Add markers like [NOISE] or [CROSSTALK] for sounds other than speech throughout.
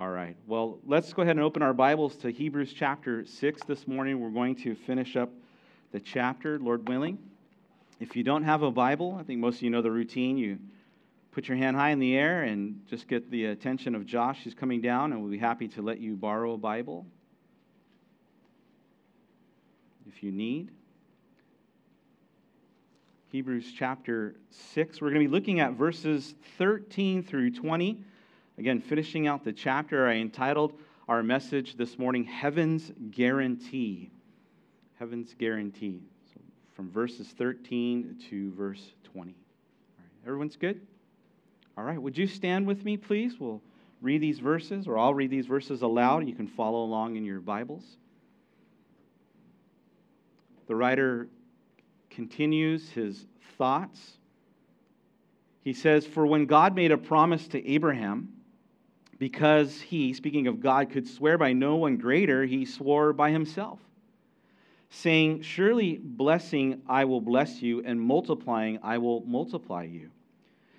All right. Well, let's go ahead and open our Bibles to Hebrews chapter 6 this morning. We're going to finish up the chapter, Lord willing. If you don't have a Bible, I think most of you know the routine. You put your hand high in the air and just get the attention of Josh who's coming down, and we'll be happy to let you borrow a Bible if you need. Hebrews chapter 6. We're going to be looking at verses 13 through 20. Again, finishing out the chapter, I entitled our message this morning, Heaven's Guarantee. Heaven's Guarantee. So from verses 13 to verse 20. All right, everyone's good? All right, would you stand with me, please? We'll read these verses, or I'll read these verses aloud. You can follow along in your Bibles. The writer continues his thoughts. He says, For when God made a promise to Abraham, because he, speaking of God, could swear by no one greater, he swore by himself, saying, Surely blessing I will bless you, and multiplying I will multiply you.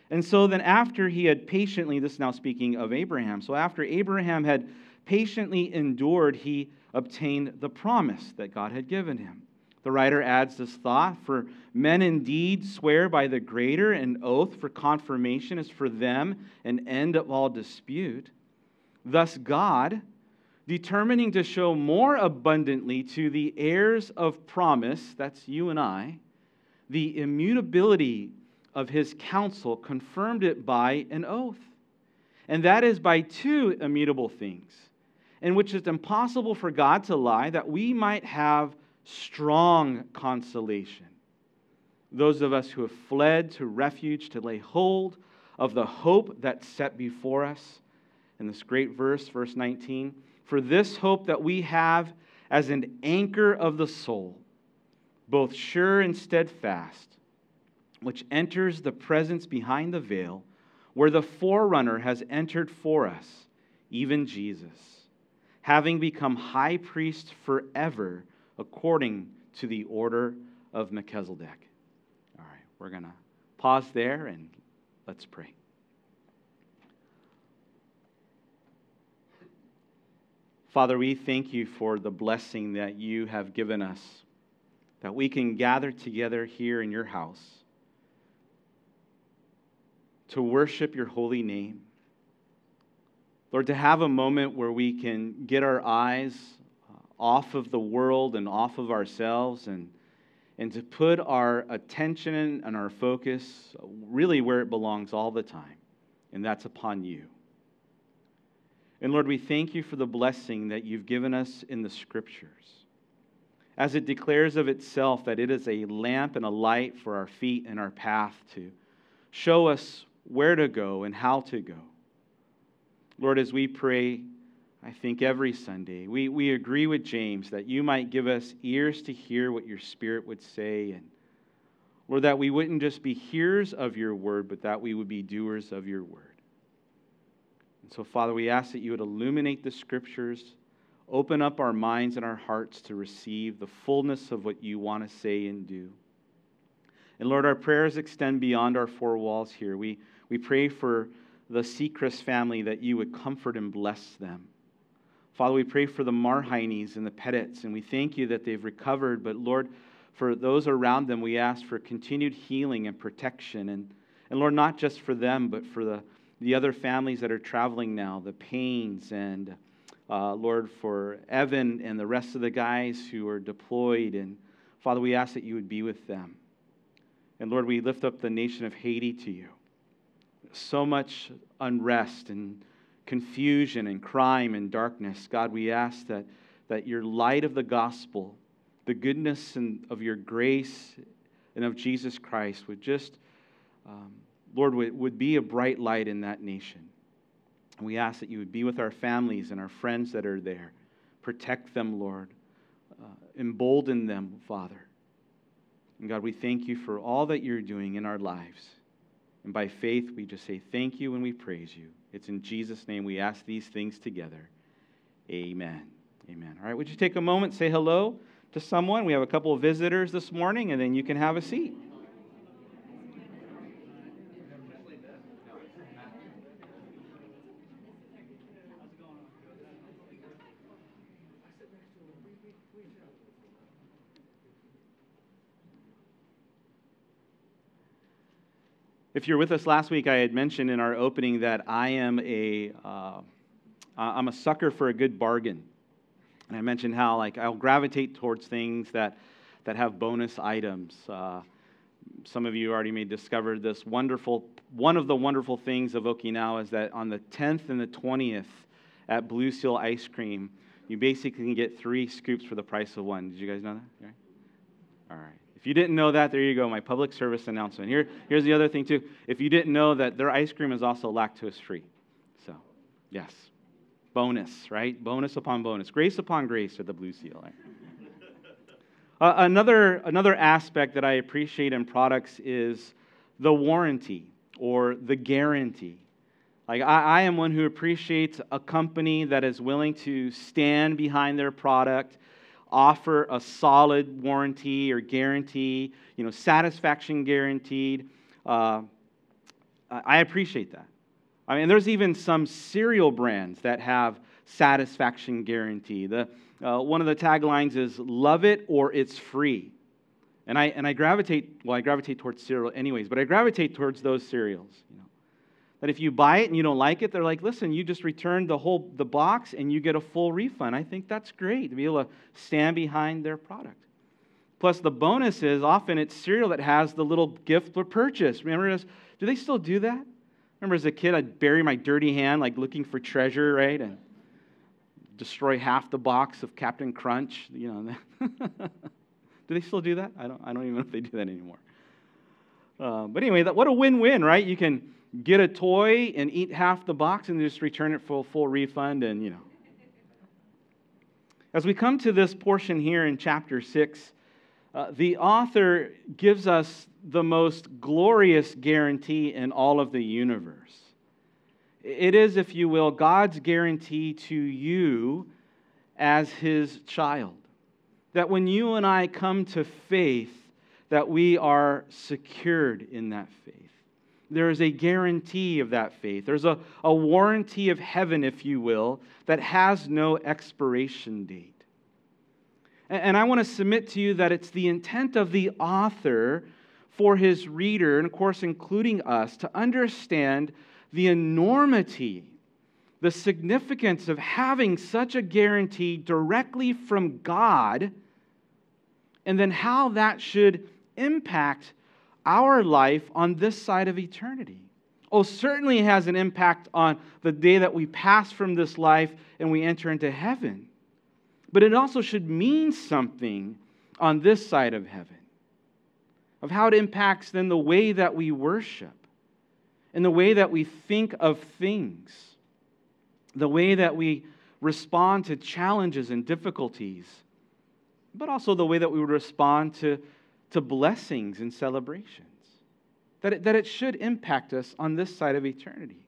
And so then, after he had patiently, this now speaking of Abraham, so after Abraham had patiently endured, he obtained the promise that God had given him. The writer adds this thought For men indeed swear by the greater, and oath for confirmation is for them an end of all dispute. Thus, God, determining to show more abundantly to the heirs of promise, that's you and I, the immutability of his counsel, confirmed it by an oath. And that is by two immutable things, in which it's impossible for God to lie, that we might have strong consolation. Those of us who have fled to refuge to lay hold of the hope that's set before us. In this great verse, verse 19, for this hope that we have as an anchor of the soul, both sure and steadfast, which enters the presence behind the veil, where the forerunner has entered for us, even Jesus, having become high priest forever according to the order of Melchizedek. All right, we're going to pause there and let's pray. Father, we thank you for the blessing that you have given us, that we can gather together here in your house to worship your holy name. Lord, to have a moment where we can get our eyes off of the world and off of ourselves and, and to put our attention and our focus really where it belongs all the time, and that's upon you. And Lord, we thank you for the blessing that you've given us in the scriptures. As it declares of itself that it is a lamp and a light for our feet and our path to show us where to go and how to go. Lord, as we pray, I think, every Sunday. We, we agree with James that you might give us ears to hear what your Spirit would say, and Lord, that we wouldn't just be hearers of your word, but that we would be doers of your word. And so, Father, we ask that you would illuminate the scriptures, open up our minds and our hearts to receive the fullness of what you want to say and do. And Lord, our prayers extend beyond our four walls here. We, we pray for the Seacrest family that you would comfort and bless them. Father, we pray for the Marhines and the Pettits, and we thank you that they've recovered. But Lord, for those around them, we ask for continued healing and protection. And, and Lord, not just for them, but for the, the other families that are traveling now, the Pains, and uh, Lord, for Evan and the rest of the guys who are deployed. And Father, we ask that you would be with them. And Lord, we lift up the nation of Haiti to you. So much unrest and confusion and crime and darkness. God, we ask that, that your light of the gospel, the goodness and of your grace and of Jesus Christ would just, um, Lord, would, would be a bright light in that nation. And we ask that you would be with our families and our friends that are there. Protect them, Lord. Uh, embolden them, Father. And God, we thank you for all that you're doing in our lives. And by faith, we just say thank you and we praise you. It's in Jesus' name we ask these things together. Amen. Amen. All right, would you take a moment, say hello to someone? We have a couple of visitors this morning, and then you can have a seat. If you're with us last week, I had mentioned in our opening that I am a uh, I'm a sucker for a good bargain, and I mentioned how like I'll gravitate towards things that that have bonus items. Uh, some of you already may discover this wonderful one of the wonderful things of Okinawa is that on the 10th and the 20th at Blue Seal Ice Cream, you basically can get three scoops for the price of one. Did you guys know that? All right. If you didn't know that, there you go, my public service announcement. Here, here's the other thing, too. If you didn't know that their ice cream is also lactose free. So, yes. Bonus, right? Bonus upon bonus. Grace upon grace at the Blue Seal. Right? [LAUGHS] uh, another, another aspect that I appreciate in products is the warranty or the guarantee. Like, I, I am one who appreciates a company that is willing to stand behind their product offer a solid warranty or guarantee, you know, satisfaction guaranteed. Uh, I appreciate that. I mean, there's even some cereal brands that have satisfaction guarantee. The, uh, one of the taglines is "Love it or it's free," and I and I gravitate. Well, I gravitate towards cereal anyways, but I gravitate towards those cereals. You know, that if you buy it and you don't like it, they're like, listen, you just return the whole the box and you get a full refund. I think that's great to be able to stand behind their product. Plus, the bonus is often it's cereal that has the little gift for purchase. Remember, do they still do that? Remember, as a kid, I'd bury my dirty hand like looking for treasure, right, and destroy half the box of Captain Crunch. You know, [LAUGHS] do they still do that? I don't. I don't even know if they do that anymore. Uh, but anyway, that, what a win-win, right? You can get a toy and eat half the box and just return it for a full refund and you know. As we come to this portion here in chapter 6 uh, the author gives us the most glorious guarantee in all of the universe. It is if you will god's guarantee to you as his child. That when you and i come to faith that we are secured in that faith there is a guarantee of that faith. There's a, a warranty of heaven, if you will, that has no expiration date. And, and I want to submit to you that it's the intent of the author for his reader, and of course, including us, to understand the enormity, the significance of having such a guarantee directly from God, and then how that should impact our life on this side of eternity. Oh, certainly it has an impact on the day that we pass from this life and we enter into heaven. But it also should mean something on this side of heaven, of how it impacts then the way that we worship and the way that we think of things, the way that we respond to challenges and difficulties, but also the way that we respond to to blessings and celebrations. That it, that it should impact us on this side of eternity.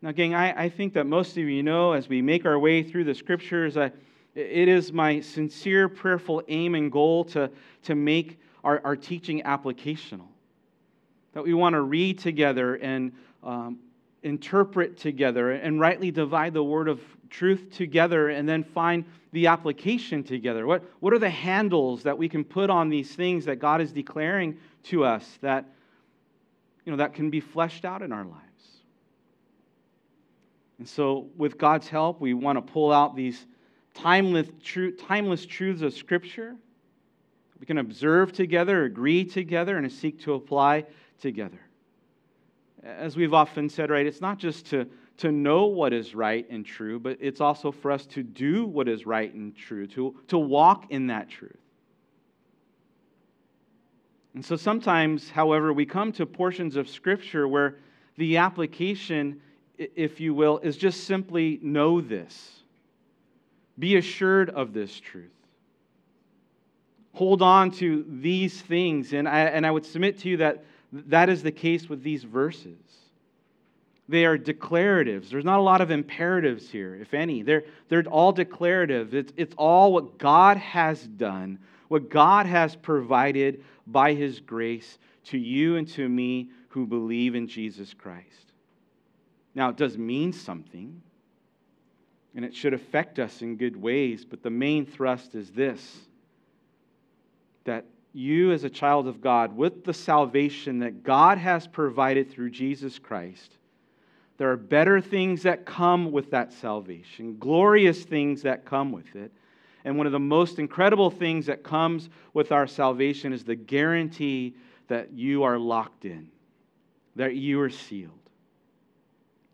Now, gang, I, I think that most of you know as we make our way through the scriptures, I, it is my sincere, prayerful aim and goal to, to make our, our teaching applicational. That we want to read together and um, interpret together and rightly divide the word of truth together and then find the application together? What, what are the handles that we can put on these things that God is declaring to us that, you know, that can be fleshed out in our lives? And so, with God's help, we want to pull out these timeless, timeless truths of Scripture. We can observe together, agree together, and seek to apply together. As we've often said, right, it's not just to to know what is right and true, but it's also for us to do what is right and true, to, to walk in that truth. And so sometimes, however, we come to portions of Scripture where the application, if you will, is just simply know this. Be assured of this truth. Hold on to these things. And I, and I would submit to you that that is the case with these verses. They are declaratives. There's not a lot of imperatives here, if any. They're, they're all declarative. It's, it's all what God has done, what God has provided by His grace to you and to me who believe in Jesus Christ. Now, it does mean something. And it should affect us in good ways. But the main thrust is this that you, as a child of God, with the salvation that God has provided through Jesus Christ, there are better things that come with that salvation, glorious things that come with it. And one of the most incredible things that comes with our salvation is the guarantee that you are locked in, that you are sealed,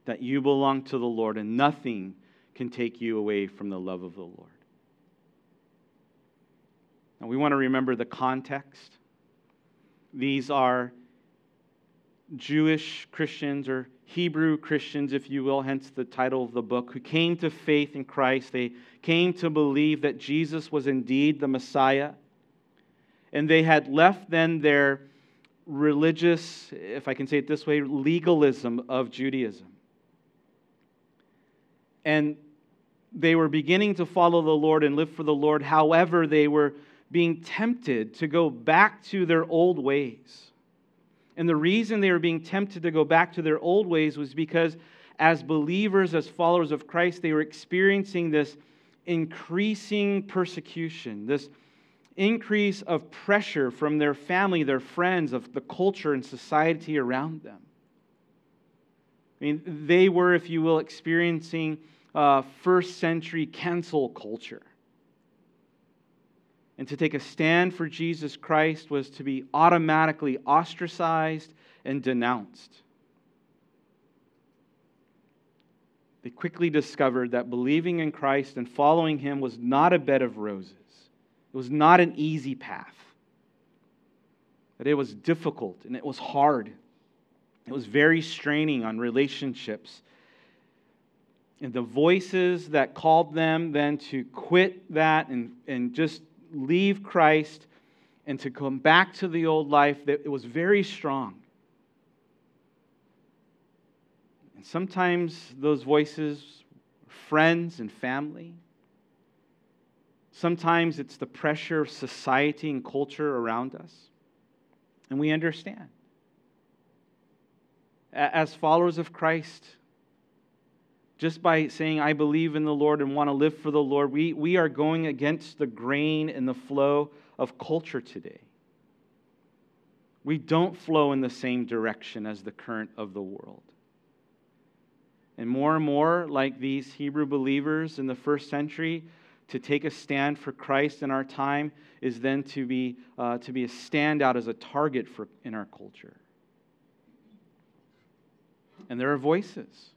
that you belong to the Lord, and nothing can take you away from the love of the Lord. Now, we want to remember the context. These are Jewish Christians or Hebrew Christians, if you will, hence the title of the book, who came to faith in Christ. They came to believe that Jesus was indeed the Messiah. And they had left then their religious, if I can say it this way, legalism of Judaism. And they were beginning to follow the Lord and live for the Lord. However, they were being tempted to go back to their old ways. And the reason they were being tempted to go back to their old ways was because, as believers, as followers of Christ, they were experiencing this increasing persecution, this increase of pressure from their family, their friends, of the culture and society around them. I mean, they were, if you will, experiencing uh, first century cancel culture. And to take a stand for Jesus Christ was to be automatically ostracized and denounced. They quickly discovered that believing in Christ and following him was not a bed of roses. It was not an easy path. That it was difficult and it was hard. It was very straining on relationships. And the voices that called them then to quit that and, and just leave Christ and to come back to the old life, that it was very strong. And sometimes those voices, friends and family. Sometimes it's the pressure of society and culture around us. And we understand. As followers of Christ, just by saying, I believe in the Lord and want to live for the Lord, we, we are going against the grain and the flow of culture today. We don't flow in the same direction as the current of the world. And more and more, like these Hebrew believers in the first century, to take a stand for Christ in our time is then to be, uh, to be a standout as a target for, in our culture. And there are voices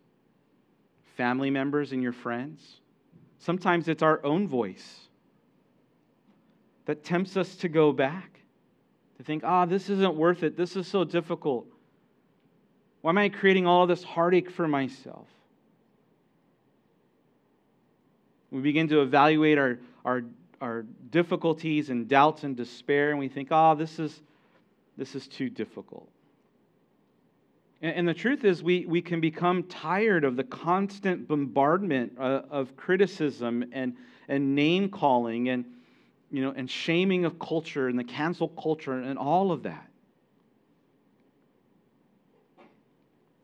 family members and your friends. Sometimes it's our own voice that tempts us to go back, to think, ah, oh, this isn't worth it. This is so difficult. Why am I creating all this heartache for myself? We begin to evaluate our, our, our difficulties and doubts and despair, and we think, oh, this is, this is too difficult. And, the truth is, we, we can become tired of the constant bombardment uh, of criticism and, and name calling and, you know, and shaming of culture and the cancel culture and all of that.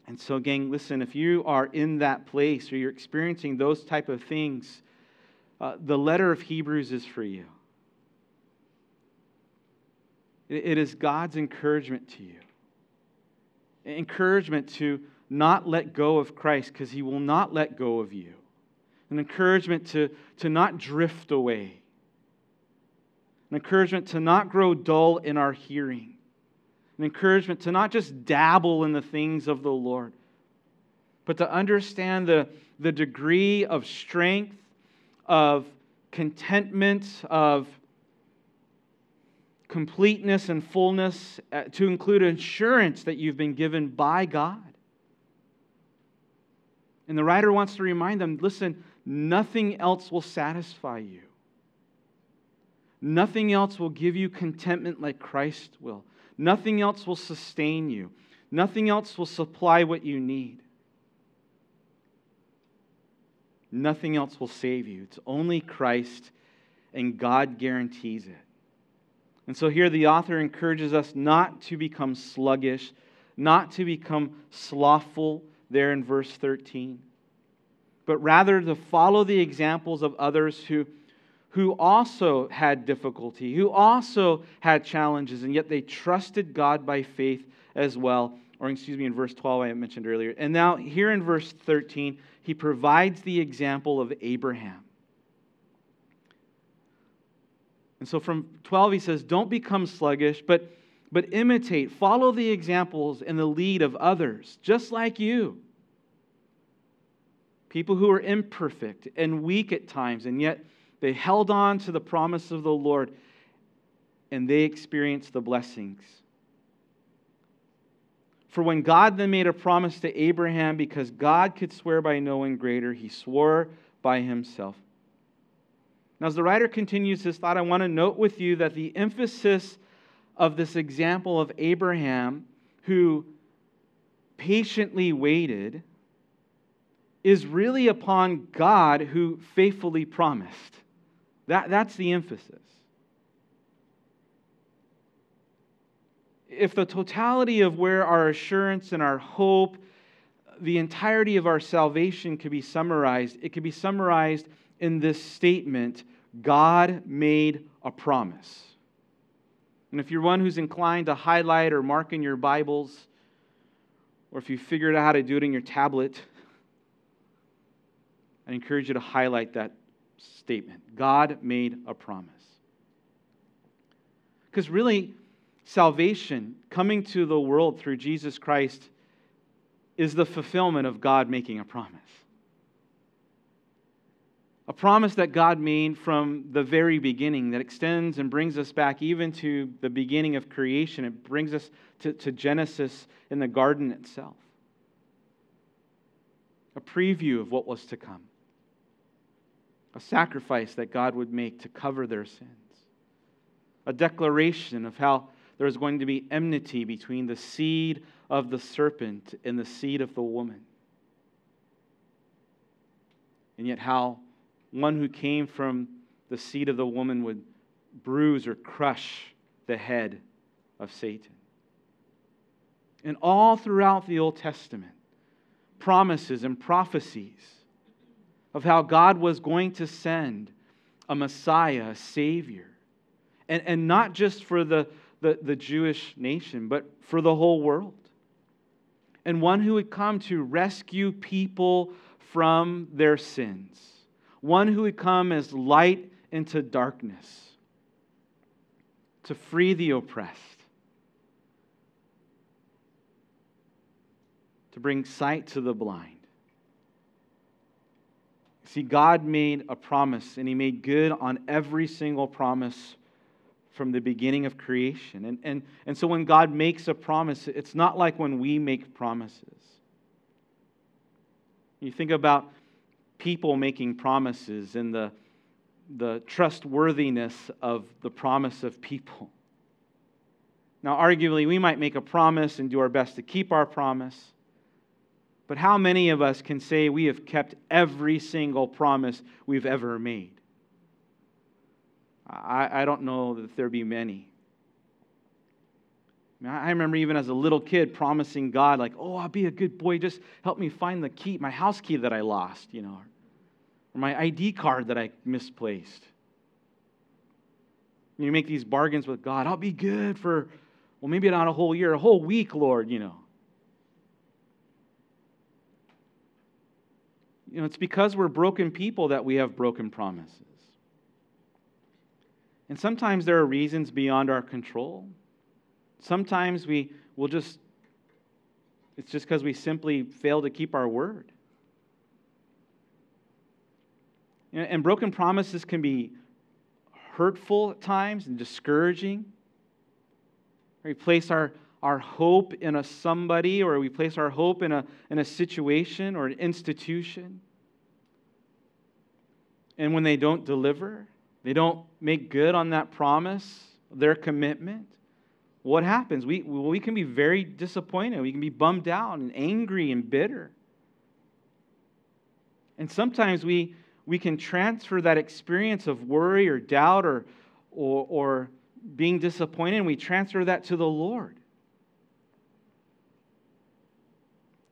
And so, gang, listen, if you are in that place or you're experiencing those type of things, uh, the letter of Hebrews is for you. it, it is God's encouragement to you encouragement to not let go of Christ because he will not let go of you. An encouragement to, to not drift away. An encouragement to not grow dull in our hearing. An encouragement to not just dabble in the things of the Lord, but to understand the, the degree of strength, of contentment, of completeness and fullness, uh, to include assurance that you've been given by God. And the writer wants to remind them listen, nothing else will satisfy you. Nothing else will give you contentment like Christ will. Nothing else will sustain you. Nothing else will supply what you need. Nothing else will save you. It's only Christ, and God guarantees it. And so here the author encourages us not to become sluggish, not to become slothful, there in verse 13, but rather to follow the examples of others who, who also had difficulty, who also had challenges, and yet they trusted God by faith as well. Or, excuse me, in verse 12, I mentioned earlier. And now, here in verse 13, he provides the example of Abraham. And so from 12, he says, Don't become sluggish, but, but imitate, follow the examples and the lead of others, just like you. People who are imperfect and weak at times, and yet they held on to the promise of the Lord and they experienced the blessings. For when God then made a promise to Abraham, because God could swear by no one greater, he swore by himself. Now, as the writer continues his thought, I want to note with you that the emphasis of this example of Abraham, who patiently waited, is really upon God who faithfully promised. That, that's the emphasis. If the totality of where our assurance and our hope, the entirety of our salvation could be summarized, it could be summarized in this statement God made a promise. And if you're one who's inclined to highlight or mark in your Bibles, or if you figured out how to do it in your tablet, I encourage you to highlight that statement. God made a promise. Because really, salvation, coming to the world through Jesus Christ, is the fulfillment of God making a promise. A promise that God made from the very beginning that extends and brings us back even to the beginning of creation. It brings us to, to Genesis in the garden itself. A preview of what was to come. A sacrifice that God would make to cover their sins. A declaration of how there is going to be enmity between the seed of the serpent and the seed of the woman. And yet, how one who came from the seed of the woman would bruise or crush the head of Satan. And all throughout the Old Testament, promises and prophecies of how God was going to send a Messiah, a Savior. And, and not just for the, the, the Jewish nation, but for the whole world. And one who would come to rescue people from their sins one who would come as light into darkness to free the oppressed, to bring sight to the blind. See, God made a promise, and He made good on every single promise from the beginning of creation. And, and, and so when God makes a promise, it's not like when we make promises. You think about people making promises and the, the trustworthiness of the promise of people. Now, arguably, we might make a promise and do our best to keep our promise. But how many of us can say we have kept every single promise we've ever made? I, I don't know that there be many. I remember even as a little kid promising God, like, oh, I'll be a good boy. Just help me find the key, my house key that I lost, you know, or my ID card that I misplaced. You make these bargains with God. I'll be good for, well, maybe not a whole year, a whole week, Lord, you know. You know, it's because we're broken people that we have broken promises. And sometimes there are reasons beyond our control. Sometimes we will just, it's just because we simply fail to keep our word. And broken promises can be hurtful at times and discouraging. We place our, our hope in a somebody or we place our hope in a, in a situation or an institution. And when they don't deliver, they don't make good on that promise, their commitment, what happens? We, we can be very disappointed. We can be bummed out and angry and bitter. And sometimes we, we can transfer that experience of worry or doubt or, or, or being disappointed, and we transfer that to the Lord.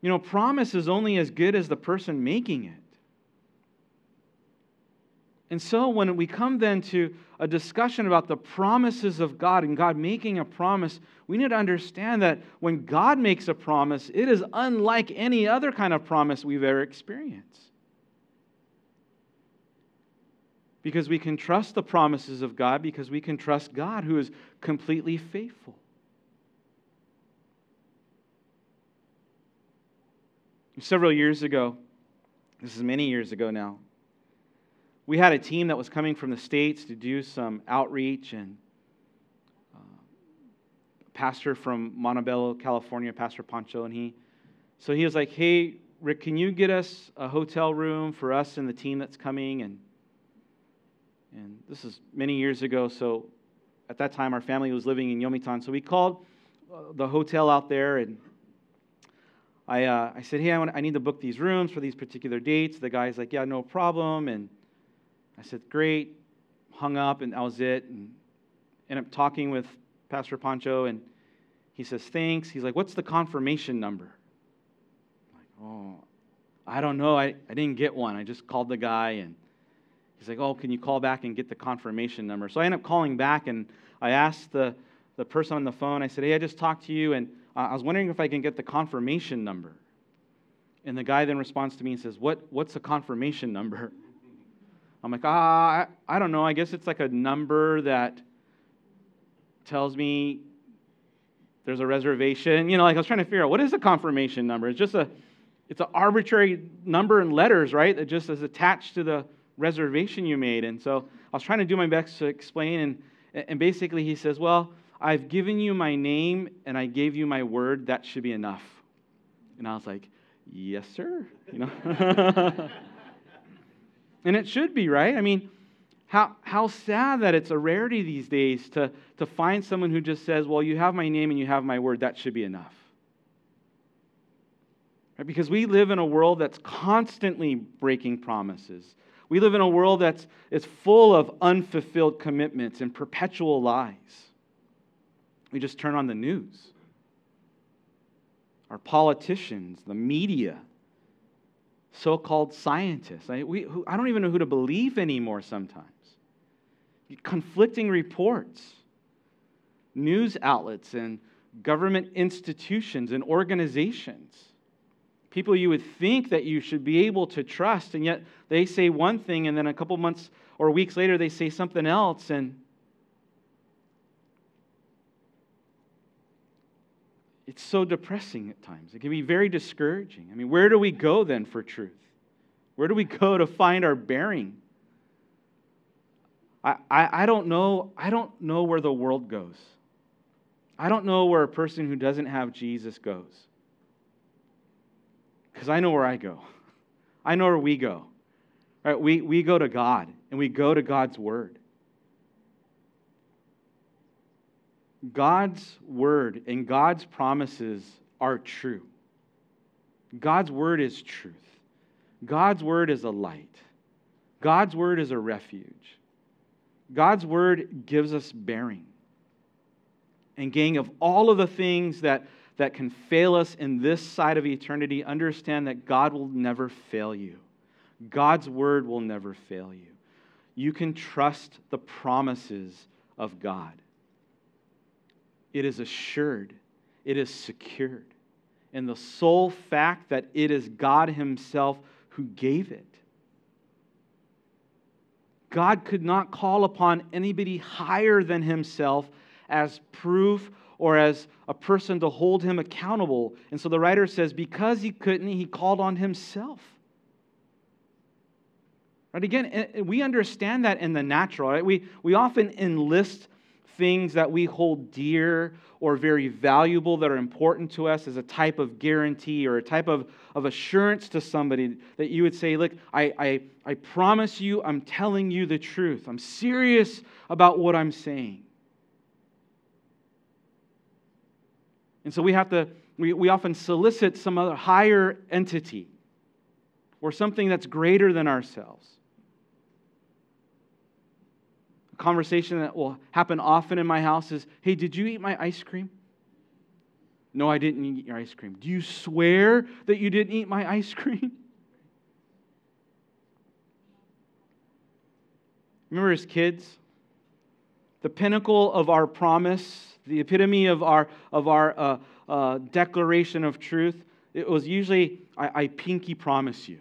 You know, promise is only as good as the person making it. And so when we come then to a discussion about the promises of God and God making a promise, we need to understand that when God makes a promise, it is unlike any other kind of promise we've ever experienced. Because we can trust the promises of God because we can trust God who is completely faithful. Several years ago, this is many years ago now, we had a team that was coming from the States to do some outreach, and uh, pastor from Montebello, California, Pastor Pancho, and he, so he was like, hey, Rick, can you get us a hotel room for us and the team that's coming? And, and this is many years ago, so at that time our family was living in Yomitan. So we called uh, the hotel out there and I, uh, I said, hey, I, want, I need to book these rooms for these particular dates. The guy's like, yeah, no problem. And I said, great. Hung up, and that was it. And ended up talking with Pastor Pancho, and he says, thanks. He's like, what's the confirmation number? I'm like, oh, I don't know. I, I didn't get one. I just called the guy, and he's like, oh, can you call back and get the confirmation number? So I end up calling back, and I asked the, the person on the phone, I said, hey, I just talked to you, and I was wondering if I can get the confirmation number. And the guy then responds to me and says, what, What's a confirmation number? [LAUGHS] I'm like, ah, I, I don't know. I guess it's like a number that tells me there's a reservation. You know, like I was trying to figure out what is a confirmation number? It's just a it's an arbitrary number and letters, right? That just is attached to the reservation you made. And so I was trying to do my best to explain, and, and basically he says, Well, I've given you my name and I gave you my word. That should be enough. And I was like, Yes, sir. You know? [LAUGHS] And it should be, right? I mean, how, how sad that it's a rarity these days to, to find someone who just says, Well, you have my name and you have my word. That should be enough. Right? Because we live in a world that's constantly breaking promises. We live in a world that's it's full of unfulfilled commitments and perpetual lies. We just turn on the news. Our politicians, the media, so called scientists. I, we, who, I don't even know who to believe anymore sometimes. Conflicting reports, news outlets, and government institutions and organizations. People you would think that you should be able to trust, and yet they say one thing, and then a couple months or weeks later they say something else, and it's so depressing at times. It can be very discouraging. I mean, where do we go then for truth? Where do we go to find our bearing? I, I, I don't know. I don't know where the world goes. I don't know where a person who doesn't have Jesus goes. Because I know where I go. I know where we go. Right? We, we go to God and we go to God's Word. God's word and God's promises are true. God's word is truth. God's word is a light. God's word is a refuge. God's word gives us bearing. And, gang, of all of the things that, that can fail us in this side of eternity, understand that God will never fail you. God's word will never fail you. You can trust the promises of God it is assured, it is secured. And the sole fact that it is God Himself who gave it. God could not call upon anybody higher than Himself as proof or as a person to hold Him accountable. And so the writer says, because He couldn't, He called on Himself. Right? Again, we understand that in the natural. Right? We, we often enlist things that we hold dear or very valuable that are important to us as a type of guarantee or a type of, of assurance to somebody that you would say, Look, I, I, I promise you, I'm telling you the truth. I'm serious about what I'm saying. And so we have to, we, we often solicit some other higher entity or something that's greater than ourselves A conversation that will happen often in my house is Hey, did you eat my ice cream? No, I didn't eat your ice cream. Do you swear that you didn't eat my ice cream? [LAUGHS] Remember as kids? The pinnacle of our promise, the epitome of our, of our uh, uh, declaration of truth, it was usually, I, I pinky promise you.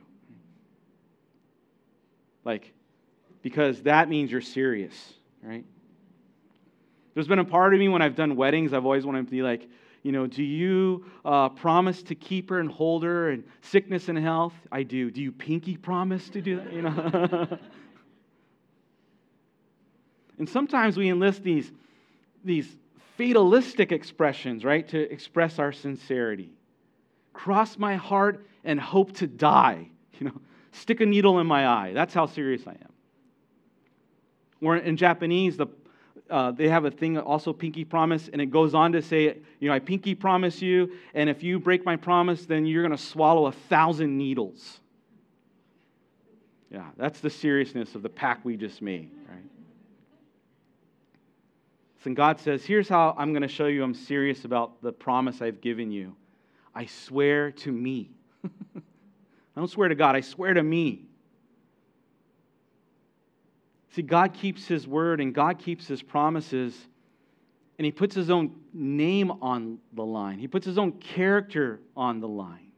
Like, because that means you're serious, right? There's been a part of me when I've done weddings, I've always wanted to be like, you know, do you uh, promise to keep her and hold her in sickness and health? I do. Do you pinky promise to do that? You know? [LAUGHS] and sometimes we enlist these, these fatalistic expressions, right, to express our sincerity. Cross my heart and hope to die. [LAUGHS] You know, stick a needle in my eye. That's how serious I am. Or in Japanese, the uh, they have a thing also pinky promise and it goes on to say you know i pinky promise you and if you break my promise then you're going to swallow a thousand needles yeah that's the seriousness of the pact we just made right and god says here's how i'm going to show you i'm serious about the promise i've given you. I swear to me. [LAUGHS] I don't swear to god i swear to me. See, God keeps His word and God keeps His promises, and He puts His own name on the line, He puts His own character on the line.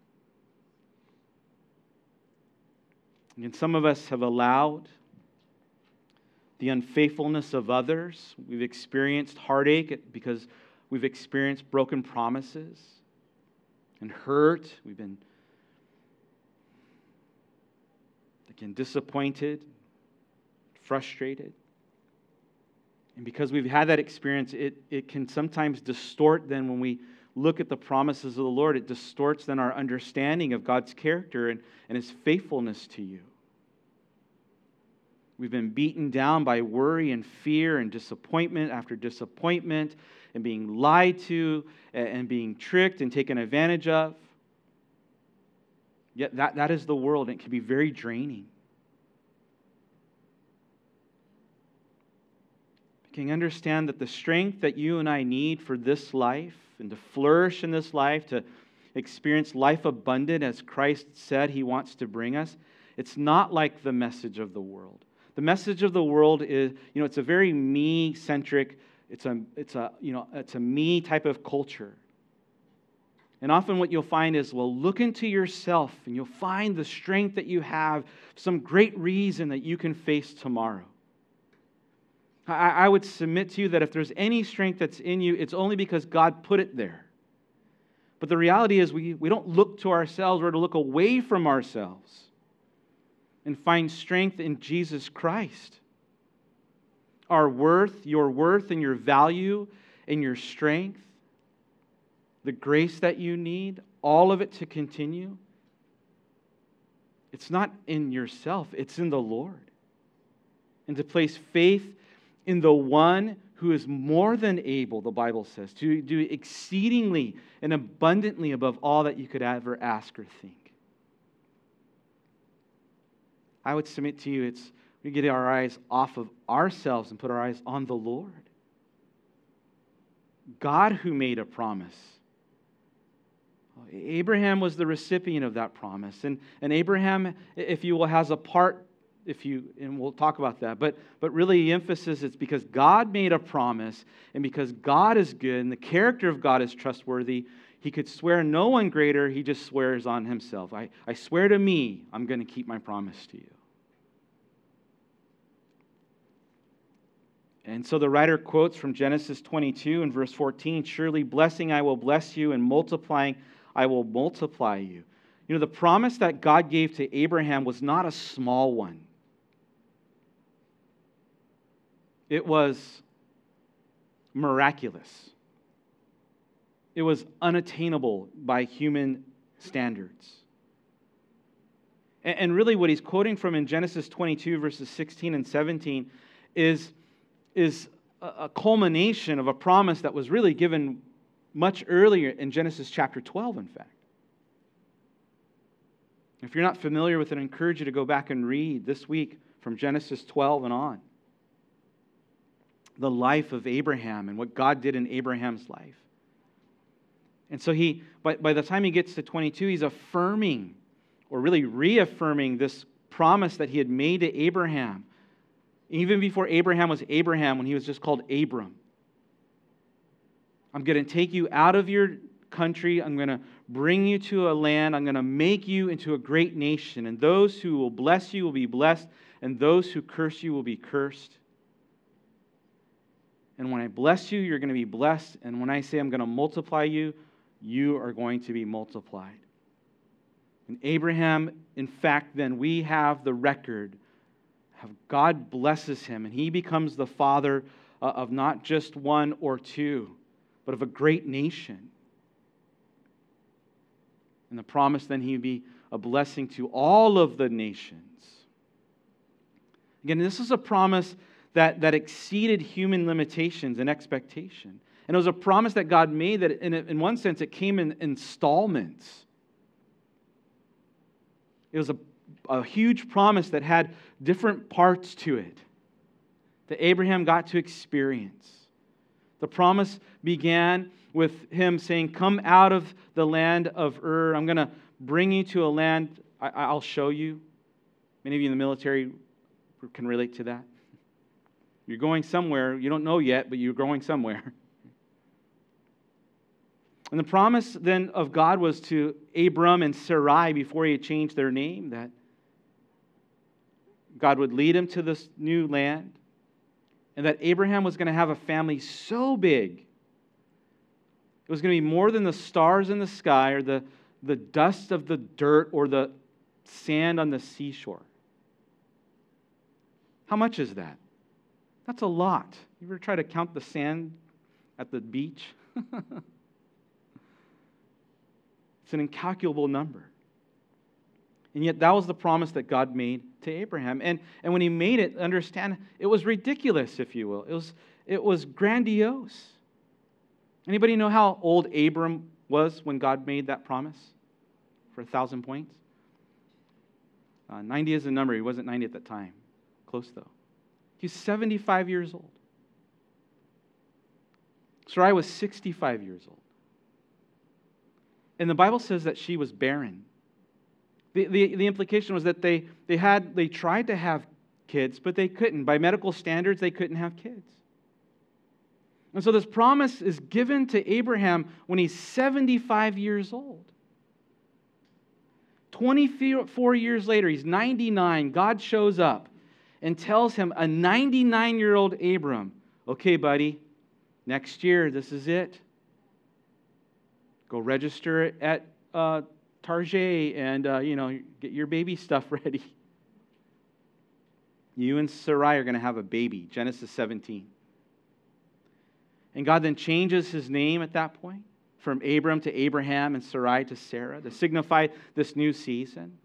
And some of us have allowed the unfaithfulness of others. We've experienced heartache because we've experienced broken promises and hurt. We've been, again, disappointed frustrated. And because we've had that experience, it, it can sometimes distort then when we look at the promises of the Lord, it distorts then our understanding of God's character and, and his faithfulness to you. We've been beaten down by worry and fear and disappointment after disappointment and being lied to and being tricked and taken advantage of. Yet that, that is the world, and it can be very draining. Can you understand that the strength that you and I need for this life and to flourish in this life, to experience life abundant as Christ said he wants to bring us, it's not like the message of the world. The message of the world is, you know, it's a very me centric, it's a, it's a, you know, it's a me type of culture. And often what you'll find is, well, look into yourself and you'll find the strength that you have, some great reason that you can face tomorrow. I, I would submit to you that if there's any strength that's in you, it's only because God put it there. But the reality is, we, we don't look to ourselves, we're to look away from ourselves and find strength in Jesus Christ. Our worth, your worth, and your value, and your strength, the grace that you need, all of it to continue, it's not in yourself, it's in the Lord. And to place faith in the one who is more than able, the Bible says, to do exceedingly and abundantly above all that you could ever ask or think. I would submit to you, it's we get our eyes off of ourselves and put our eyes on the Lord. God who made a promise. Abraham was the recipient of that promise. And, and Abraham, if you will, has a part if you and we'll talk about that but but really the emphasis is because god made a promise and because god is good and the character of god is trustworthy he could swear no one greater he just swears on himself. I, I swear to me i'm going to keep my promise to you. And so the writer quotes from genesis 22 and verse 14 surely blessing i will bless you and multiplying i will multiply you. You know the promise that god gave to abraham was not a small one. It was miraculous. It was unattainable by human standards. And really, what he's quoting from in Genesis 22, verses 16 and 17, is, is a culmination of a promise that was really given much earlier in Genesis chapter 12, in fact. If you're not familiar with it, I encourage you to go back and read this week from Genesis 12 and on the life of Abraham and what God did in Abraham's life. And so he, by, by the time he gets to 22, he's affirming or really reaffirming this promise that he had made to Abraham Even before Abraham was Abraham, when he was just called Abram. I'm going to take you out of your country. I'm going to bring you to a land. I'm going to make you into a great nation. And those who will bless you will be blessed, and those who curse you will be cursed. And when I bless you, you're going to be blessed. And when I say I'm going to multiply you, you are going to be multiplied. And Abraham, in fact, then we have the record of God blesses him, and he becomes the father uh, of not just one or two, but of a great nation. And the promise then he would be a blessing to all of the nations. Again, this is a promise that, that exceeded human limitations and expectation. And it was a promise that God made that, in, in one sense, it came in installments. It was a, a huge promise that had different parts to it that Abraham got to experience. The promise began with him saying, Come out of the land of Ur. I'm going to bring you to a land I, will show you. Many of you in the military can relate to that. You're going somewhere, you don't know yet, but you're going somewhere. [LAUGHS] And the promise then of God was to Abram and Sarai before he had changed their name that God would lead him to this new land and that Abraham was going to have a family so big it was going to be more than the stars in the sky or the, the dust of the dirt or the sand on the seashore. How much is that? That's a lot. You ever try to count the sand at the beach? [LAUGHS] It's an incalculable number. And yet, that was the promise that God made to Abraham. And, and when he made it, understand, it was ridiculous, if you will. It was, it was grandiose. Anybody know how old Abram was when God made that promise for a thousand points? Uh, 90 is the number. He wasn't 90 at that time. Close, though. He's 75 years old. Sarai was 65 years old. And the Bible says that she was barren. The, the, the implication was that they, they, had, they tried to have kids, but they couldn't. By medical standards, they couldn't have kids. And so this promise is given to Abraham when he's 75 years old. 24 years later, he's 99. God shows up and tells him, a 99 year old Abram, okay, buddy, next year, this is it. Go register at uh, Target and, uh, you know, get your baby stuff [LAUGHS] ready. You and Sarai are going to have a baby, Genesis 17. And God then changes his name at that point from Abram to Abraham and Sarai to Sarah to signify this new season.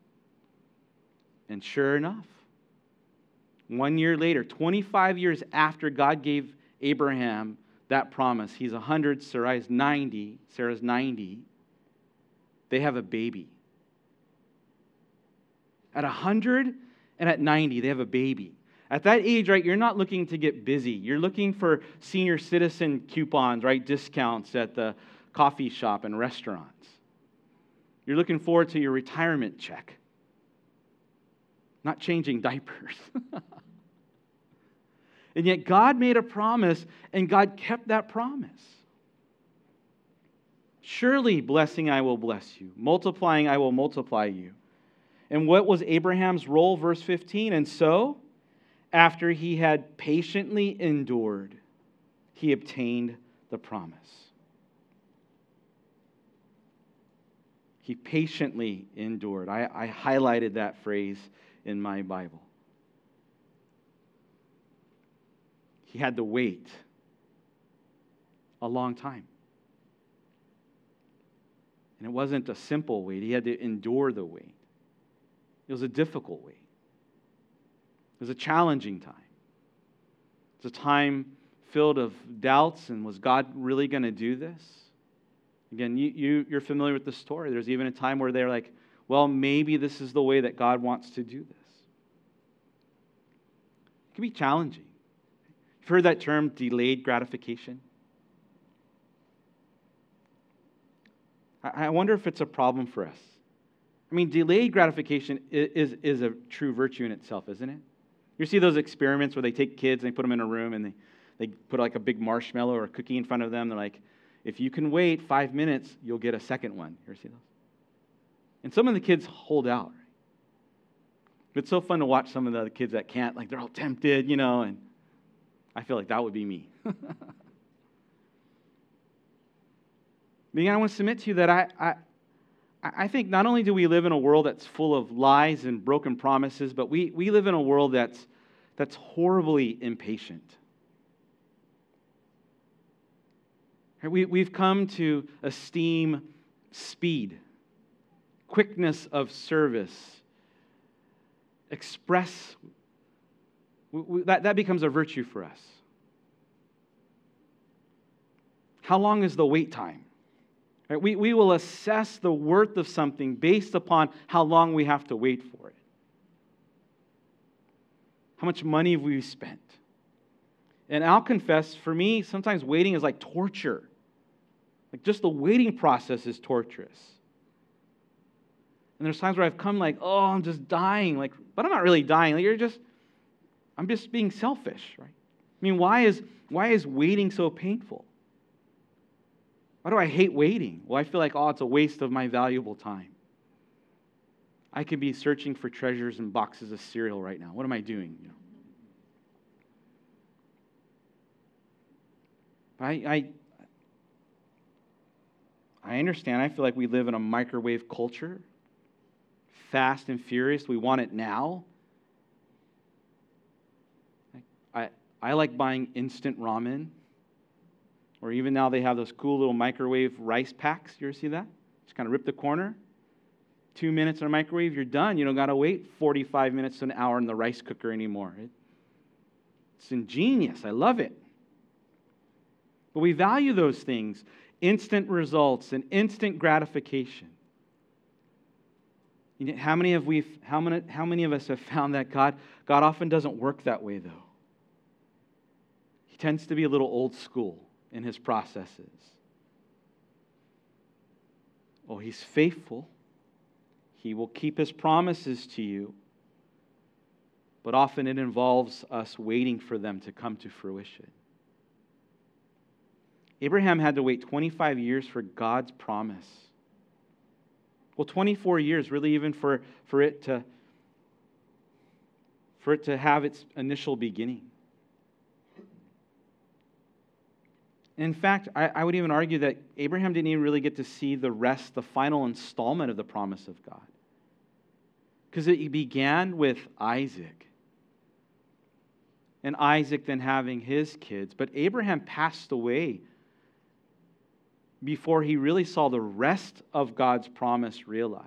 And sure enough, one year later, 25 years after God gave Abraham that promise. He's 100, Sarai's 90, Sarah's 90. They have a baby. At 100 and at 90, they have a baby. At that age, right, you're not looking to get busy. You're looking for senior citizen coupons, right, discounts at the coffee shop and restaurants. You're looking forward to your retirement check, not changing diapers. [LAUGHS] And yet God made a promise, and God kept that promise. Surely, blessing I will bless you, multiplying I will multiply you. And what was Abraham's role? Verse 15. And so, after he had patiently endured, he obtained the promise. He patiently endured. I, I highlighted that phrase in my Bible. He had to wait a long time. And it wasn't a simple wait, he had to endure the wait. It was a difficult wait, it was a challenging time. It was a time filled of doubts and was God really going to do this? Again, you, you, you're familiar with the story. There's even a time where they're like, well, maybe this is the way that God wants to do this. It can be challenging. You've heard that term, delayed gratification? I wonder if it's a problem for us. I mean, delayed gratification is, is a true virtue in itself, isn't it? You see those experiments where they take kids and they put them in a room and they, they put like a big marshmallow or a cookie in front of them. They're like, if you can wait five minutes, you'll get a second one. You ever see those? And some of the kids hold out. It's so fun to watch some of the kids that can't, like they're all tempted, you know, and I feel like that would be me. [LAUGHS] but again, I want to submit to you that I, I, I think not only do we live in a world that's full of lies and broken promises, but we, we live in a world that's, that's horribly impatient. We, we've come to esteem speed, quickness of service, express. We, that, that becomes a virtue for us. How long is the wait time? Right? We, we will assess the worth of something based upon how long we have to wait for it. How much money have we spent? And I'll confess, for me, sometimes waiting is like torture. Like just the waiting process is torturous. And there's times where I've come like, oh, I'm just dying. Like, but I'm not really dying. Like, you're just, I'm just being selfish, right? I mean, why is why is waiting so painful? Why do I hate waiting? Well, I feel like, oh, it's a waste of my valuable time. I could be searching for treasures in boxes of cereal right now. What am I doing? You know? I, I, I understand. I feel like we live in a microwave culture, fast and furious. We want it now. I, like buying instant ramen. Or even now they have those cool little microwave rice packs. You ever see that? Just kind of rip the corner. Two minutes in a microwave, you're done. You don't got to wait 45 minutes to an hour in the rice cooker anymore. It's ingenious. I love it. But we value those things instant results and instant gratification. How, many of we, how, many, how many of us have found that God, God often doesn't work that way, though? Tends to be a little old school in his processes. Oh, he's faithful. He will keep his promises to you. But often it involves us waiting for them to come to fruition. Abraham had to wait 25 years for God's promise. Well, 24 years, really, even for, for, it to, for it to have its initial beginning. In fact, I, I would even argue that Abraham didn't even really get to see the rest, the final installment of the promise of God. Because it began with Isaac. And Isaac then having his kids. But Abraham passed away before he really saw the rest of God's promise realized.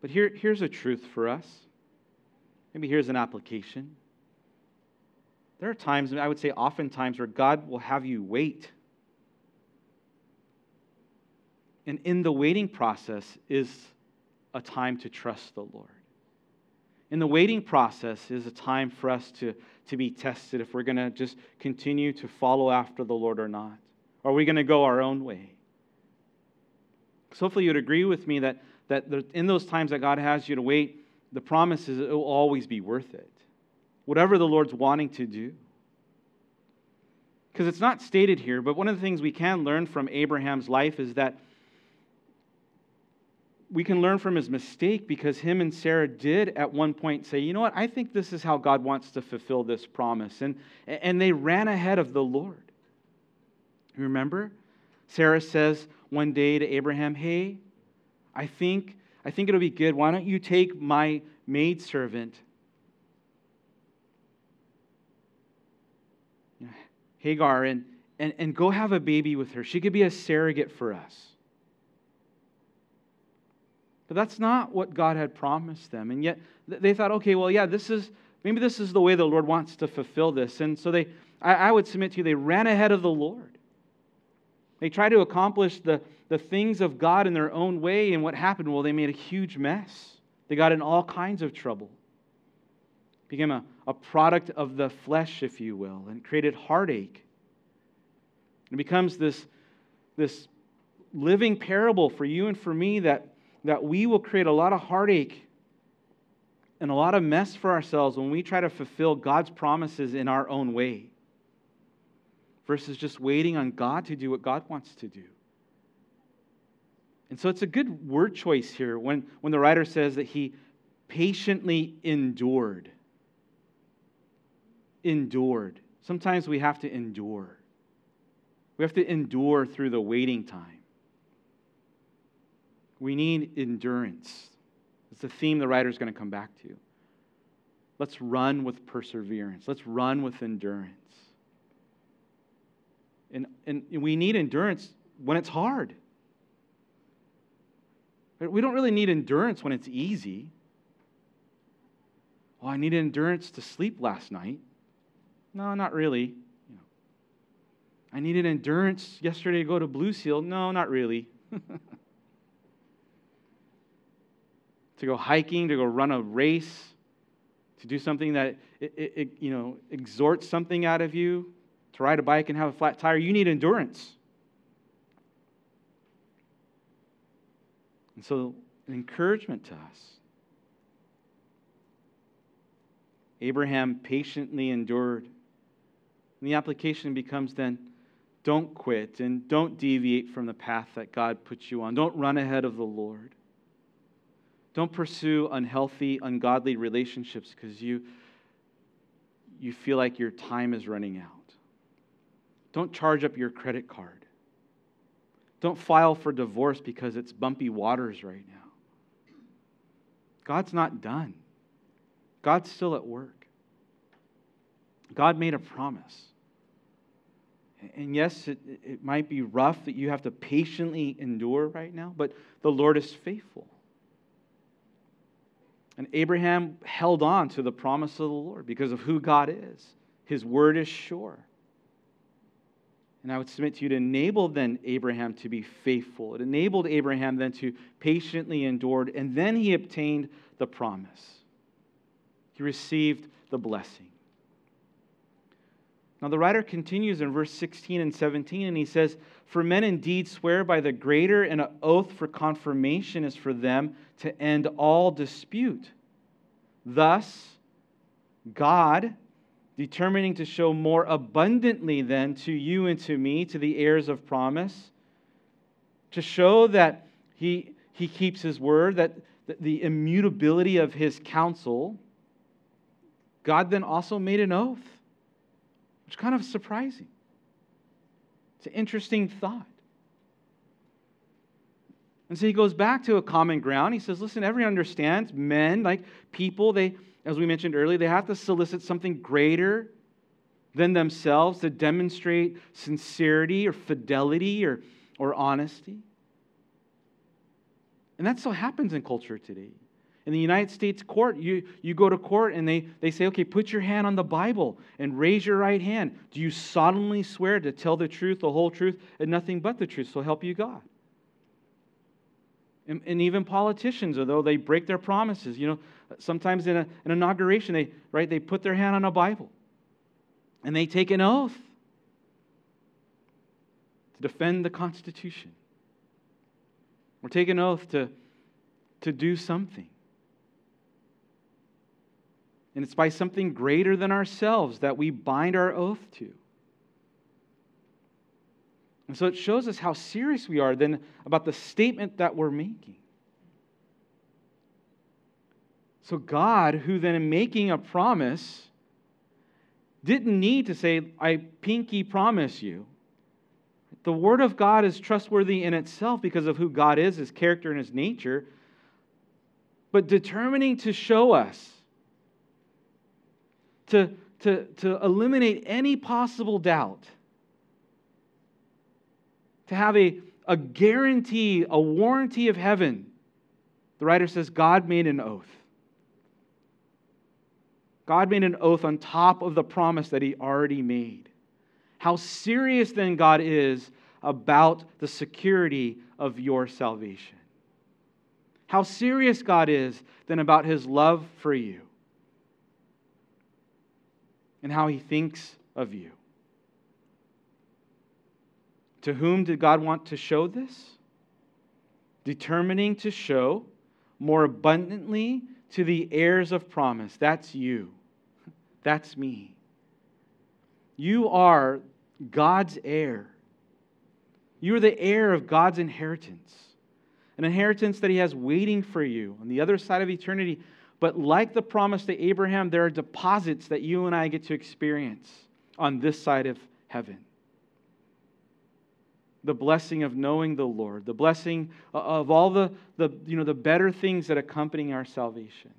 But here, here's a truth for us. Maybe here's an application. There are times, I would say oftentimes, where God will have you wait. And in the waiting process is a time to trust the Lord. In the waiting process is a time for us to, to be tested if we're going to just continue to follow after the Lord or not. Are we going to go our own way? So hopefully you'd agree with me that, that in those times that God has you to wait, the promise is it will always be worth it whatever the Lord's wanting to do. Because it's not stated here, but one of the things we can learn from Abraham's life is that we can learn from his mistake because him and Sarah did at one point say, you know what, I think this is how God wants to fulfill this promise. And, and they ran ahead of the Lord. Remember? Sarah says one day to Abraham, hey, I think, I think it'll be good. Why don't you take my maidservant Hagar and, and, and go have a baby with her. She could be a surrogate for us. But that's not what God had promised them. And yet they thought, okay, well, yeah, this is maybe this is the way the Lord wants to fulfill this. And so they, I, I would submit to you, they ran ahead of the Lord. They tried to accomplish the, the things of God in their own way. And what happened? Well, they made a huge mess. They got in all kinds of trouble became a, a product of the flesh, if you will, and created heartache. It becomes this, this living parable for you and for me that, that we will create a lot of heartache and a lot of mess for ourselves when we try to fulfill God's promises in our own way versus just waiting on God to do what God wants to do. And so it's a good word choice here when, when the writer says that he patiently endured. Endured. Sometimes we have to endure. We have to endure through the waiting time. We need endurance. It's a theme the writer is going to come back to. Let's run with perseverance. Let's run with endurance. And, and we need endurance when it's hard. We don't really need endurance when it's easy. Well, I needed endurance to sleep last night. No, not really. I needed endurance yesterday to go to Blue Seal. No, not really. [LAUGHS] to go hiking, to go run a race, to do something that it, it, it, you know exhorts something out of you, to ride a bike and have a flat tire, you need endurance. And so, an encouragement to us. Abraham patiently endured. And the application becomes then don't quit and don't deviate from the path that God puts you on. Don't run ahead of the Lord. Don't pursue unhealthy, ungodly relationships because you, you feel like your time is running out. Don't charge up your credit card. Don't file for divorce because it's bumpy waters right now. God's not done, God's still at work. God made a promise. And yes, it, it might be rough that you have to patiently endure right now, but the Lord is faithful. And Abraham held on to the promise of the Lord because of who God is. His word is sure. And I would submit to you to enable then Abraham to be faithful. It enabled Abraham then to patiently endure, and then he obtained the promise. He received the blessing. Now, the writer continues in verse 16 and 17, and he says, For men indeed swear by the greater, and an oath for confirmation is for them to end all dispute. Thus, God, determining to show more abundantly than to you and to me, to the heirs of promise, to show that he, he keeps his word, that the immutability of his counsel, God then also made an oath which is kind of surprising. It's an interesting thought. And so he goes back to a common ground. He says, listen, everyone understands men, like people, they, as we mentioned earlier, they have to solicit something greater than themselves to demonstrate sincerity or fidelity or, or honesty. And that still happens in culture today. In the United States court, you, you go to court and they, they say, okay, put your hand on the Bible and raise your right hand. Do you solemnly swear to tell the truth, the whole truth, and nothing but the truth? So help you God. And, and even politicians, although they break their promises, you know, sometimes in a, an inauguration, they, right, they put their hand on a Bible and they take an oath to defend the Constitution or take an oath to, to do something. And it's by something greater than ourselves that we bind our oath to. And so it shows us how serious we are then about the statement that we're making. So, God, who then in making a promise, didn't need to say, I pinky promise you. The Word of God is trustworthy in itself because of who God is, His character, and His nature. But determining to show us to, to, to eliminate any possible doubt, to have a, a guarantee, a warranty of heaven, the writer says God made an oath. God made an oath on top of the promise that he already made. How serious then God is about the security of your salvation. How serious God is then about his love for you and how he thinks of you. To whom did God want to show this? Determining to show more abundantly to the heirs of promise. That's you. [LAUGHS] That's me. You are God's heir. You are the heir of God's inheritance, an inheritance that He has waiting for you on the other side of eternity. But like the promise to Abraham, there are deposits that you and I get to experience on this side of heaven. The blessing of knowing the Lord, the blessing of all the, the, you know, the better things that accompany our salvation,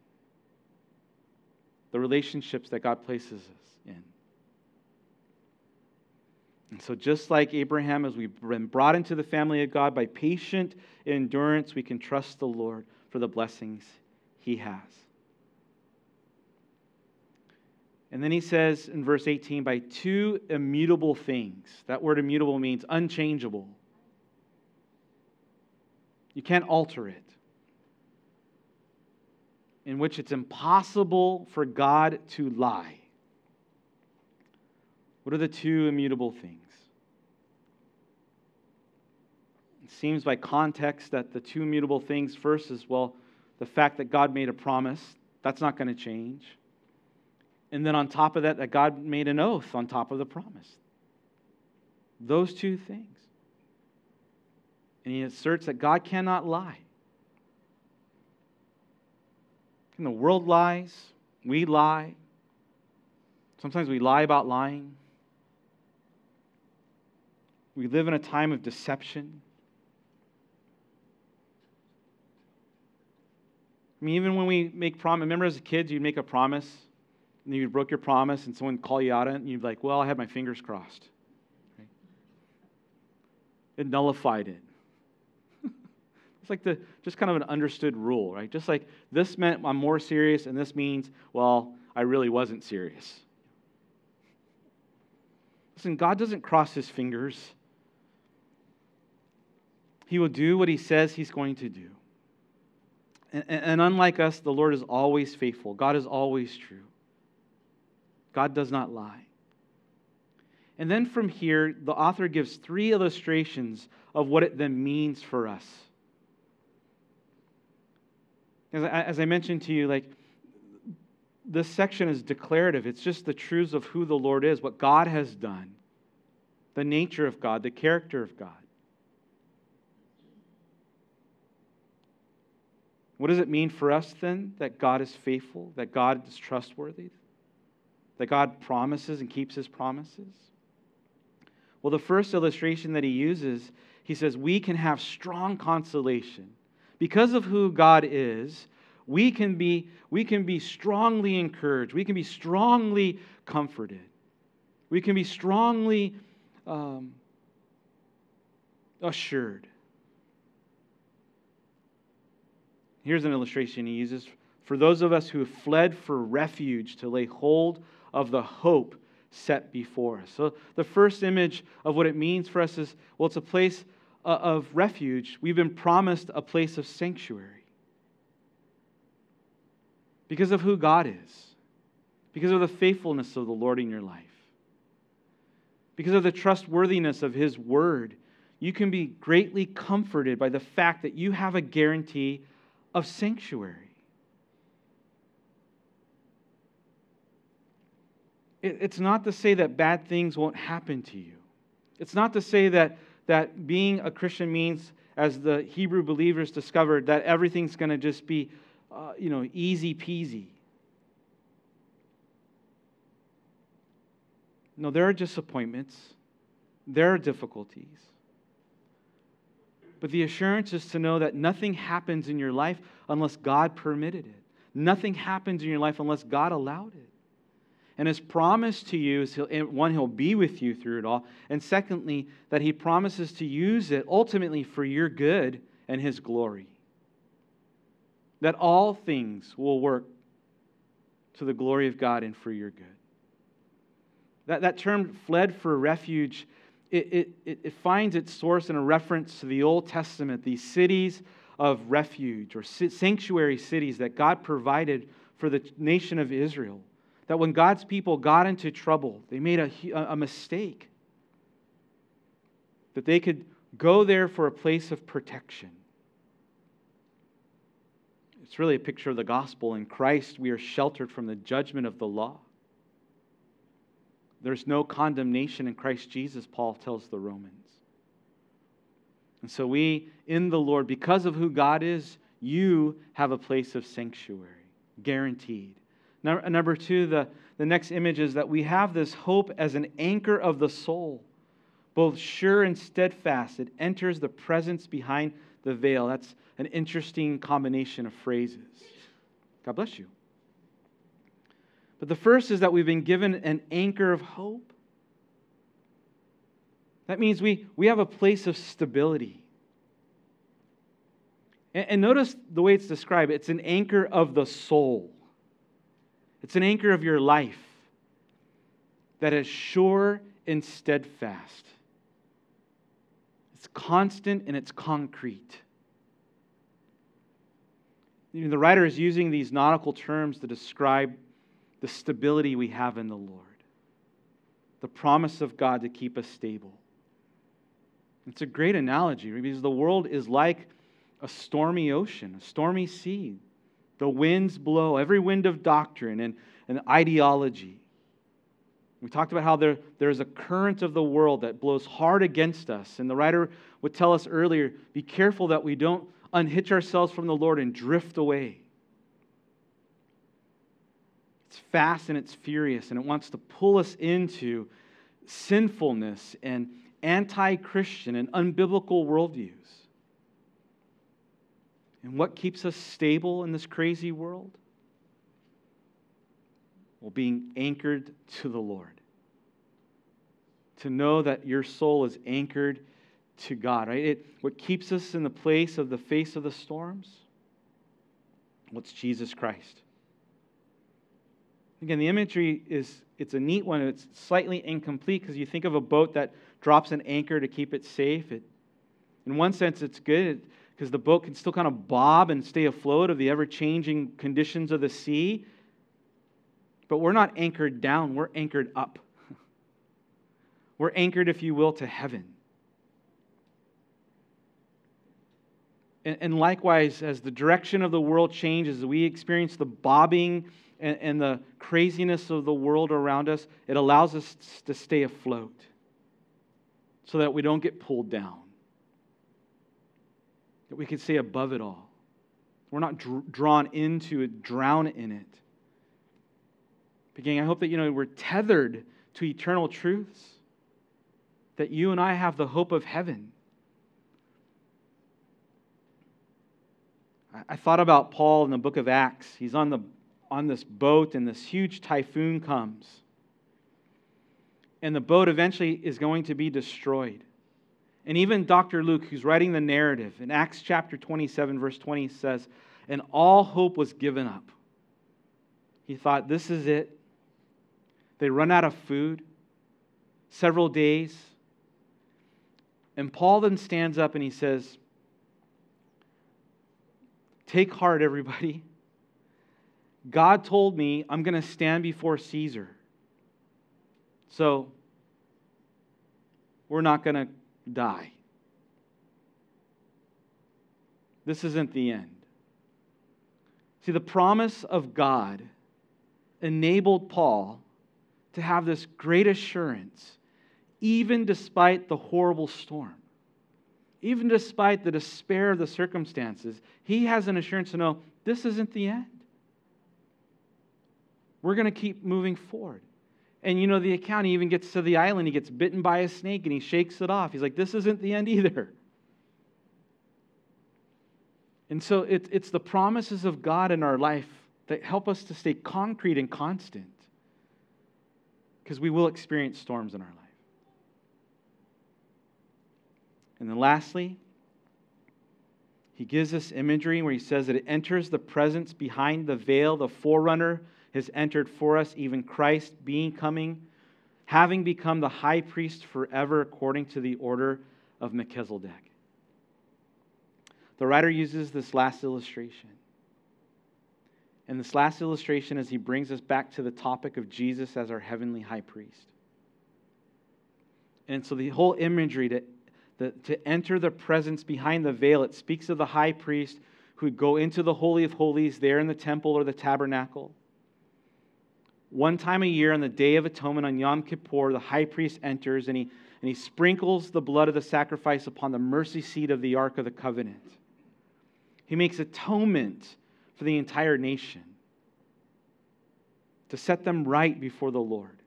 the relationships that God places us in. And so, just like Abraham, as we've been brought into the family of God by patient endurance, we can trust the Lord for the blessings he has. And then he says in verse 18, by two immutable things. That word immutable means unchangeable. You can't alter it. In which it's impossible for God to lie. What are the two immutable things? It seems by context that the two immutable things first is, well, the fact that God made a promise, that's not going to change. And then on top of that, that God made an oath on top of the promise. Those two things. And he asserts that God cannot lie. And the world lies, we lie. Sometimes we lie about lying. We live in a time of deception. I mean, even when we make promise, remember as kids, you'd make a promise and you broke your promise and someone call you out on it, and you'd be like, well, I had my fingers crossed. Right? It nullified it. [LAUGHS] it's like the just kind of an understood rule, right? Just like this meant I'm more serious, and this means, well, I really wasn't serious. Listen, God doesn't cross his fingers. He will do what he says he's going to do. And, and, unlike us, the Lord is always faithful. God is always true. God does not lie. And then from here, the author gives three illustrations of what it then means for us. As I, as I mentioned to you, like, this section is declarative. It's just the truths of who the Lord is, what God has done, the nature of God, the character of God. What does it mean for us then that God is faithful, that God is trustworthy? That God promises and keeps his promises? Well, the first illustration that he uses, he says, we can have strong consolation. Because of who God is, we can be, we can be strongly encouraged. We can be strongly comforted. We can be strongly um, assured. Here's an illustration he uses for those of us who have fled for refuge to lay hold of the hope set before us. So, the first image of what it means for us is well, it's a place uh, of refuge. We've been promised a place of sanctuary because of who God is, because of the faithfulness of the Lord in your life, because of the trustworthiness of His word. You can be greatly comforted by the fact that you have a guarantee of sanctuary. It's not to say that bad things won't happen to you. It's not to say that, that being a Christian means, as the Hebrew believers discovered, that everything's going to just be, uh, you know, easy peasy. No, there are disappointments, there are difficulties. But the assurance is to know that nothing happens in your life unless God permitted it. Nothing happens in your life unless God allowed it. And his promise to you is, he'll, one, he'll be with you through it all. And secondly, that he promises to use it ultimately for your good and his glory. That all things will work to the glory of God and for your good. That, that term, fled for refuge, it, it, it finds its source in a reference to the Old Testament, these cities of refuge or sanctuary cities that God provided for the nation of Israel that when God's people got into trouble, they made a, a mistake, that they could go there for a place of protection. It's really a picture of the gospel. In Christ, we are sheltered from the judgment of the law. There's no condemnation in Christ Jesus, Paul tells the Romans. And so, we, in the Lord, because of who God is, you have a place of sanctuary, guaranteed. Number two, the, the next image is that we have this hope as an anchor of the soul, both sure and steadfast. It enters the presence behind the veil. That's an interesting combination of phrases. God bless you. But the first is that we've been given an anchor of hope. That means we, we have a place of stability. And, and notice the way it's described it's an anchor of the soul, it's an anchor of your life that is sure and steadfast. It's constant and it's concrete. You know, the writer is using these nautical terms to describe the stability we have in the Lord, the promise of God to keep us stable. It's a great analogy because the world is like a stormy ocean, a stormy sea. The winds blow, every wind of doctrine and, and ideology. We talked about how there, there's a current of the world that blows hard against us. And the writer would tell us earlier be careful that we don't unhitch ourselves from the Lord and drift away. It's fast and it's furious, and it wants to pull us into sinfulness and anti Christian and unbiblical worldviews. And what keeps us stable in this crazy world? Well, being anchored to the Lord. To know that your soul is anchored to God, right? It, what keeps us in the place of the face of the storms? What's Jesus Christ? Again, the imagery is it's a neat one. It's slightly incomplete because you think of a boat that drops an anchor to keep it safe. It, in one sense, it's good because the boat can still kind of bob and stay afloat of the ever changing conditions of the sea. But we're not anchored down, we're anchored up. [LAUGHS] We're anchored, if you will, to heaven. And, likewise, as the direction of the world changes, we experience the bobbing and, and the craziness of the world around us, it allows us to stay afloat so that we don't get pulled down that we can stay above it all. We're not dr- drawn into it, drown in it. Beginning, I hope that you know we're tethered to eternal truths. That you and I have the hope of heaven. I, I thought about Paul in the book of Acts. He's on the on this boat, and this huge typhoon comes. And the boat eventually is going to be destroyed. And even Dr. Luke, who's writing the narrative, in Acts chapter 27, verse 20, says, And all hope was given up. He thought, This is it. They run out of food, several days. And Paul then stands up and he says, Take heart, everybody. God told me I'm going to stand before Caesar. So, we're not going to die. This isn't the end. See, the promise of God enabled Paul to have this great assurance, even despite the horrible storm, even despite the despair of the circumstances. He has an assurance to know this isn't the end. We're going to keep moving forward. And you know, the account, he even gets to the island, he gets bitten by a snake and he shakes it off. He's like, this isn't the end either. And so it, it's the promises of God in our life that help us to stay concrete and constant because we will experience storms in our life. And then lastly, he gives us imagery where he says that it enters the presence behind the veil, the forerunner has entered for us, even Christ being coming, having become the high priest forever according to the order of Melchizedek. The writer uses this last illustration. And this last illustration as he brings us back to the topic of Jesus as our heavenly high priest. And so the whole imagery to, the, to enter the presence behind the veil, it speaks of the high priest who would go into the Holy of Holies there in the temple or the tabernacle. One time a year on the Day of Atonement on Yom Kippur, the high priest enters and he, and he sprinkles the blood of the sacrifice upon the mercy seat of the Ark of the Covenant. He makes atonement for the entire nation to set them right before the Lord.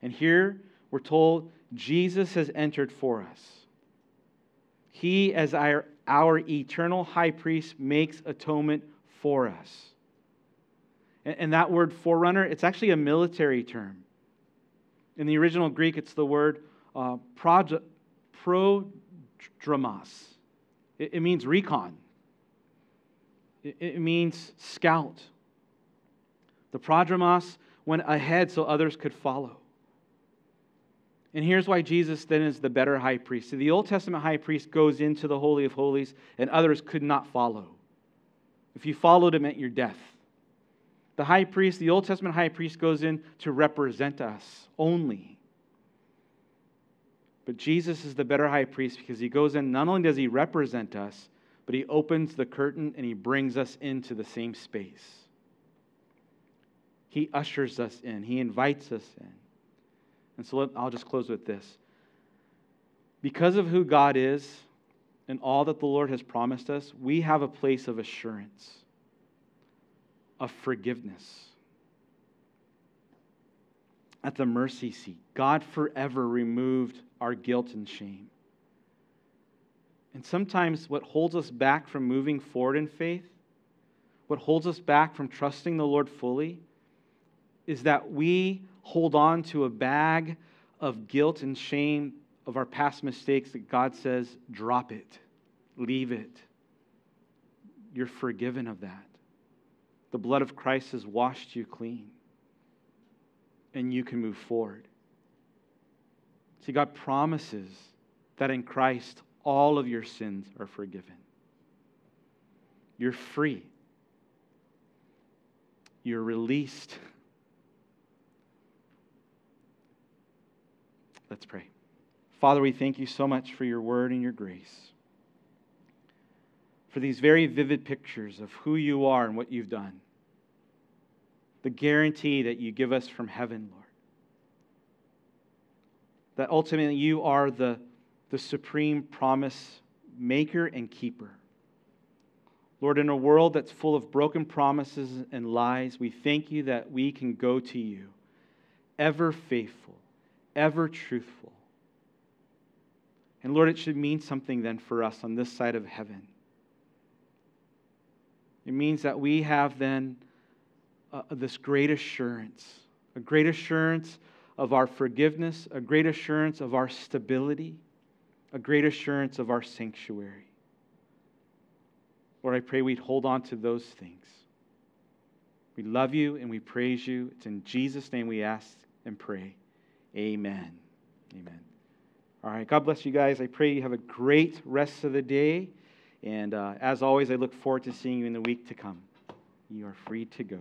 And here we're told Jesus has entered for us. He, as our, our eternal high priest, makes atonement for us. And, that word forerunner, it's actually a military term. In the original Greek, it's the word uh, prodromos. It, it means recon. It means scout. The prodromos went ahead so others could follow. And here's why Jesus then is the better high priest. So the Old Testament high priest goes into the Holy of Holies, and others could not follow. If you followed, it meant your death. The high priest, the Old Testament high priest, goes in to represent us only. But Jesus is the better high priest because he goes in, not only does he represent us, but he opens the curtain and he brings us into the same space. He ushers us in, he invites us in. And so let, I'll just close with this. Because of who God is and all that the Lord has promised us, we have a place of assurance, of forgiveness. At the mercy seat, God forever removed our guilt and shame. And sometimes what holds us back from moving forward in faith, what holds us back from trusting the Lord fully, is that we hold on to a bag of guilt and shame of our past mistakes that God says, drop it, leave it. You're forgiven of that. The blood of Christ has washed you clean, and you can move forward. See, God promises that in Christ all of your sins are forgiven. You're free. You're released. Let's pray. Father, we thank you so much for your word and your grace, for these very vivid pictures of who you are and what you've done, the guarantee that you give us from heaven, Lord. That ultimately you are the the supreme promise maker and keeper. Lord, in a world that's full of broken promises and lies, we thank you that we can go to you, ever faithful, ever truthful. And Lord, it should mean something then for us on this side of heaven. It means that we have then uh, this great assurance, a great assurance of our forgiveness, a great assurance of our stability a great assurance of our sanctuary. Lord, I pray we'd hold on to those things. We love you and we praise you. It's in Jesus' name we ask and pray. Amen. Amen. All right. God bless you guys. I pray you have a great rest of the day. And uh, as always, I look forward to seeing you in the week to come. You are free to go.